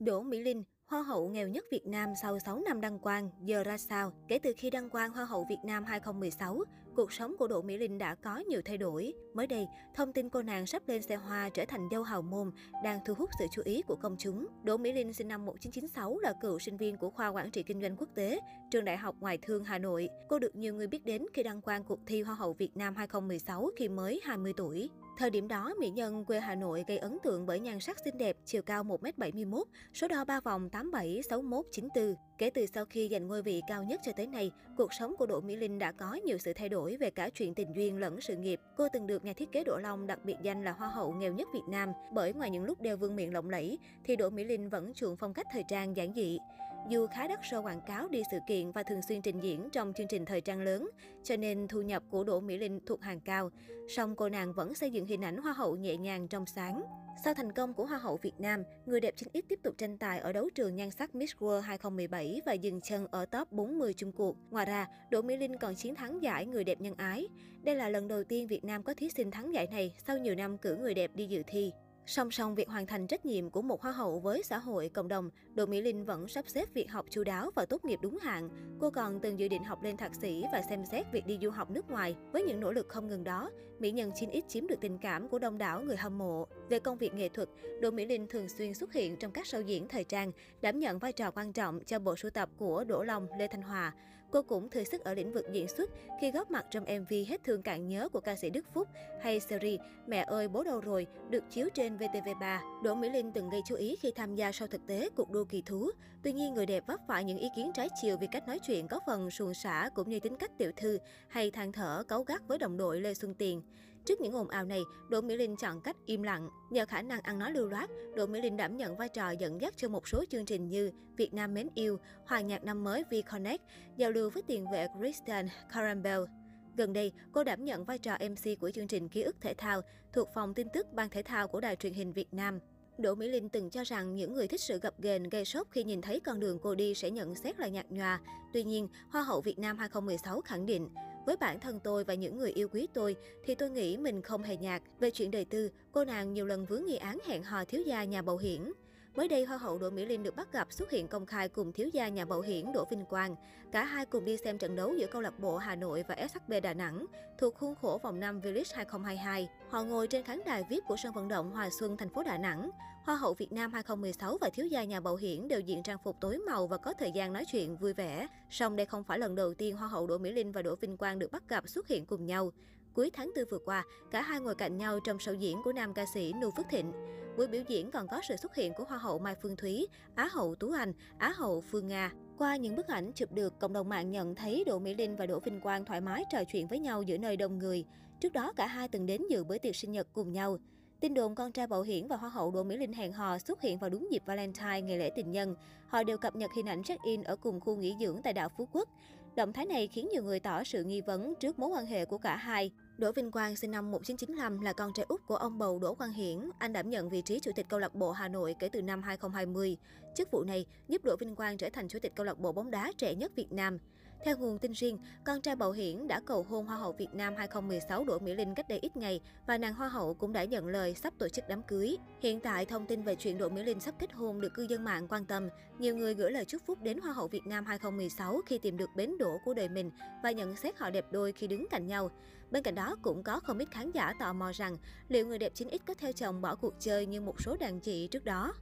Đỗ Mỹ Linh, Hoa hậu nghèo nhất Việt Nam sau 6 năm đăng quang, giờ ra sao? Kể từ khi đăng quang Hoa hậu Việt Nam 2016, cuộc sống của Đỗ Mỹ Linh đã có nhiều thay đổi. Mới đây, thông tin cô nàng sắp lên xe hoa trở thành dâu hào môn đang thu hút sự chú ý của công chúng. Đỗ Mỹ Linh sinh năm 1996 là cựu sinh viên của khoa quản trị kinh doanh quốc tế, trường Đại học Ngoại thương Hà Nội. Cô được nhiều người biết đến khi đăng quang cuộc thi Hoa hậu Việt Nam 2016 khi mới 20 tuổi. Thời điểm đó, mỹ nhân quê Hà Nội gây ấn tượng bởi nhan sắc xinh đẹp, chiều cao 1m71, số đo 3 vòng 87, 61, 94. Kể từ sau khi giành ngôi vị cao nhất cho tới nay, cuộc sống của Đỗ Mỹ Linh đã có nhiều sự thay đổi về cả chuyện tình duyên lẫn sự nghiệp. Cô từng được nhà thiết kế Đỗ Long đặc biệt danh là Hoa hậu nghèo nhất Việt Nam, bởi ngoài những lúc đeo vương miện lộng lẫy, thì Đỗ Mỹ Linh vẫn chuộng phong cách thời trang giản dị. Dù khá đắt show quảng cáo đi sự kiện và thường xuyên trình diễn trong chương trình thời trang lớn, cho nên thu nhập của Đỗ Mỹ Linh thuộc hàng cao. Song cô nàng vẫn xây dựng hình ảnh Hoa hậu nhẹ nhàng trong sáng. Sau thành công của Hoa hậu Việt Nam, người đẹp 9X tiếp tục tranh tài ở đấu trường nhan sắc Miss World 2017 và dừng chân ở top 40 chung cuộc. Ngoài ra, Đỗ Mỹ Linh còn chiến thắng giải người đẹp nhân ái. Đây là lần đầu tiên Việt Nam có thí sinh thắng giải này sau nhiều năm cử người đẹp đi dự thi. Song song việc hoàn thành trách nhiệm của một hoa hậu với xã hội, cộng đồng, Đỗ Mỹ Linh vẫn sắp xếp việc học chu đáo và tốt nghiệp đúng hạn. Cô còn từng dự định học lên thạc sĩ và xem xét việc đi du học nước ngoài. Với những nỗ lực không ngừng đó, mỹ nhân 9X chiếm được tình cảm của đông đảo người hâm mộ. Về công việc nghệ thuật, Đỗ Mỹ Linh thường xuyên xuất hiện trong các show diễn thời trang, đảm nhận vai trò quan trọng cho bộ sưu tập của Đỗ Long, Lê Thanh Hòa. Cô cũng thử sức ở lĩnh vực diễn xuất khi góp mặt trong MV Hết thương cạn nhớ của ca sĩ Đức Phúc hay series Mẹ ơi bố đâu rồi được chiếu trên VTV3. Đỗ Mỹ Linh từng gây chú ý khi tham gia sau thực tế cuộc đua kỳ thú. Tuy nhiên, người đẹp vấp phải những ý kiến trái chiều vì cách nói chuyện có phần suồng sã cũng như tính cách tiểu thư hay than thở cấu gắt với đồng đội Lê Xuân Tiền. Trước những ồn ào này, Đỗ Mỹ Linh chọn cách im lặng. Nhờ khả năng ăn nói lưu loát, Đỗ Mỹ Linh đảm nhận vai trò dẫn dắt cho một số chương trình như Việt Nam mến yêu, Hòa nhạc năm mới V-Connect, giao lưu với tiền vệ Christian Carambel. Gần đây, cô đảm nhận vai trò MC của chương trình Ký ức thể thao thuộc phòng tin tức Ban thể thao của Đài truyền hình Việt Nam. Đỗ Mỹ Linh từng cho rằng những người thích sự gập ghềnh gây sốc khi nhìn thấy con đường cô đi sẽ nhận xét là nhạt nhòa. Tuy nhiên, Hoa hậu Việt Nam 2016 khẳng định, với bản thân tôi và những người yêu quý tôi thì tôi nghĩ mình không hề nhạt. Về chuyện đời tư, cô nàng nhiều lần vướng nghi án hẹn hò thiếu gia nhà bầu hiển. Mới đây, Hoa hậu Đỗ Mỹ Linh được bắt gặp xuất hiện công khai cùng thiếu gia nhà bầu hiển Đỗ Vinh Quang. Cả hai cùng đi xem trận đấu giữa câu lạc bộ Hà Nội và SHB Đà Nẵng thuộc khuôn khổ vòng 5 V-League 2022. Họ ngồi trên khán đài VIP của sân vận động Hòa Xuân, thành phố Đà Nẵng. Hoa hậu Việt Nam 2016 và thiếu gia nhà bầu hiển đều diện trang phục tối màu và có thời gian nói chuyện vui vẻ. Song đây không phải lần đầu tiên Hoa hậu Đỗ Mỹ Linh và Đỗ Vinh Quang được bắt gặp xuất hiện cùng nhau. Cuối tháng 4 vừa qua, cả hai ngồi cạnh nhau trong show diễn của nam ca sĩ Nu Phước Thịnh. Buổi biểu diễn còn có sự xuất hiện của Hoa hậu Mai Phương Thúy, Á hậu Tú Anh, Á hậu Phương Nga. Qua những bức ảnh chụp được, cộng đồng mạng nhận thấy Đỗ Mỹ Linh và Đỗ Vinh Quang thoải mái trò chuyện với nhau giữa nơi đông người. Trước đó, cả hai từng đến dự bữa tiệc sinh nhật cùng nhau. Tin đồn con trai Bảo Hiển và Hoa hậu Đỗ Mỹ Linh hẹn hò xuất hiện vào đúng dịp Valentine, ngày lễ tình nhân. Họ đều cập nhật hình ảnh check-in ở cùng khu nghỉ dưỡng tại đảo Phú Quốc. Động thái này khiến nhiều người tỏ sự nghi vấn trước mối quan hệ của cả hai. Đỗ Vinh Quang sinh năm 1995 là con trai út của ông bầu Đỗ Quang Hiển. Anh đảm nhận vị trí chủ tịch câu lạc bộ Hà Nội kể từ năm 2020. Chức vụ này giúp Đỗ Vinh Quang trở thành chủ tịch câu lạc bộ bóng đá trẻ nhất Việt Nam. Theo nguồn tin riêng, con trai Bảo Hiển đã cầu hôn Hoa hậu Việt Nam 2016 Đỗ Mỹ Linh cách đây ít ngày và nàng Hoa hậu cũng đã nhận lời sắp tổ chức đám cưới. Hiện tại, thông tin về chuyện Đỗ Mỹ Linh sắp kết hôn được cư dân mạng quan tâm. Nhiều người gửi lời chúc phúc đến Hoa hậu Việt Nam 2016 khi tìm được bến đỗ của đời mình và nhận xét họ đẹp đôi khi đứng cạnh nhau. Bên cạnh đó, cũng có không ít khán giả tò mò rằng liệu người đẹp 9X có theo chồng bỏ cuộc chơi như một số đàn chị trước đó.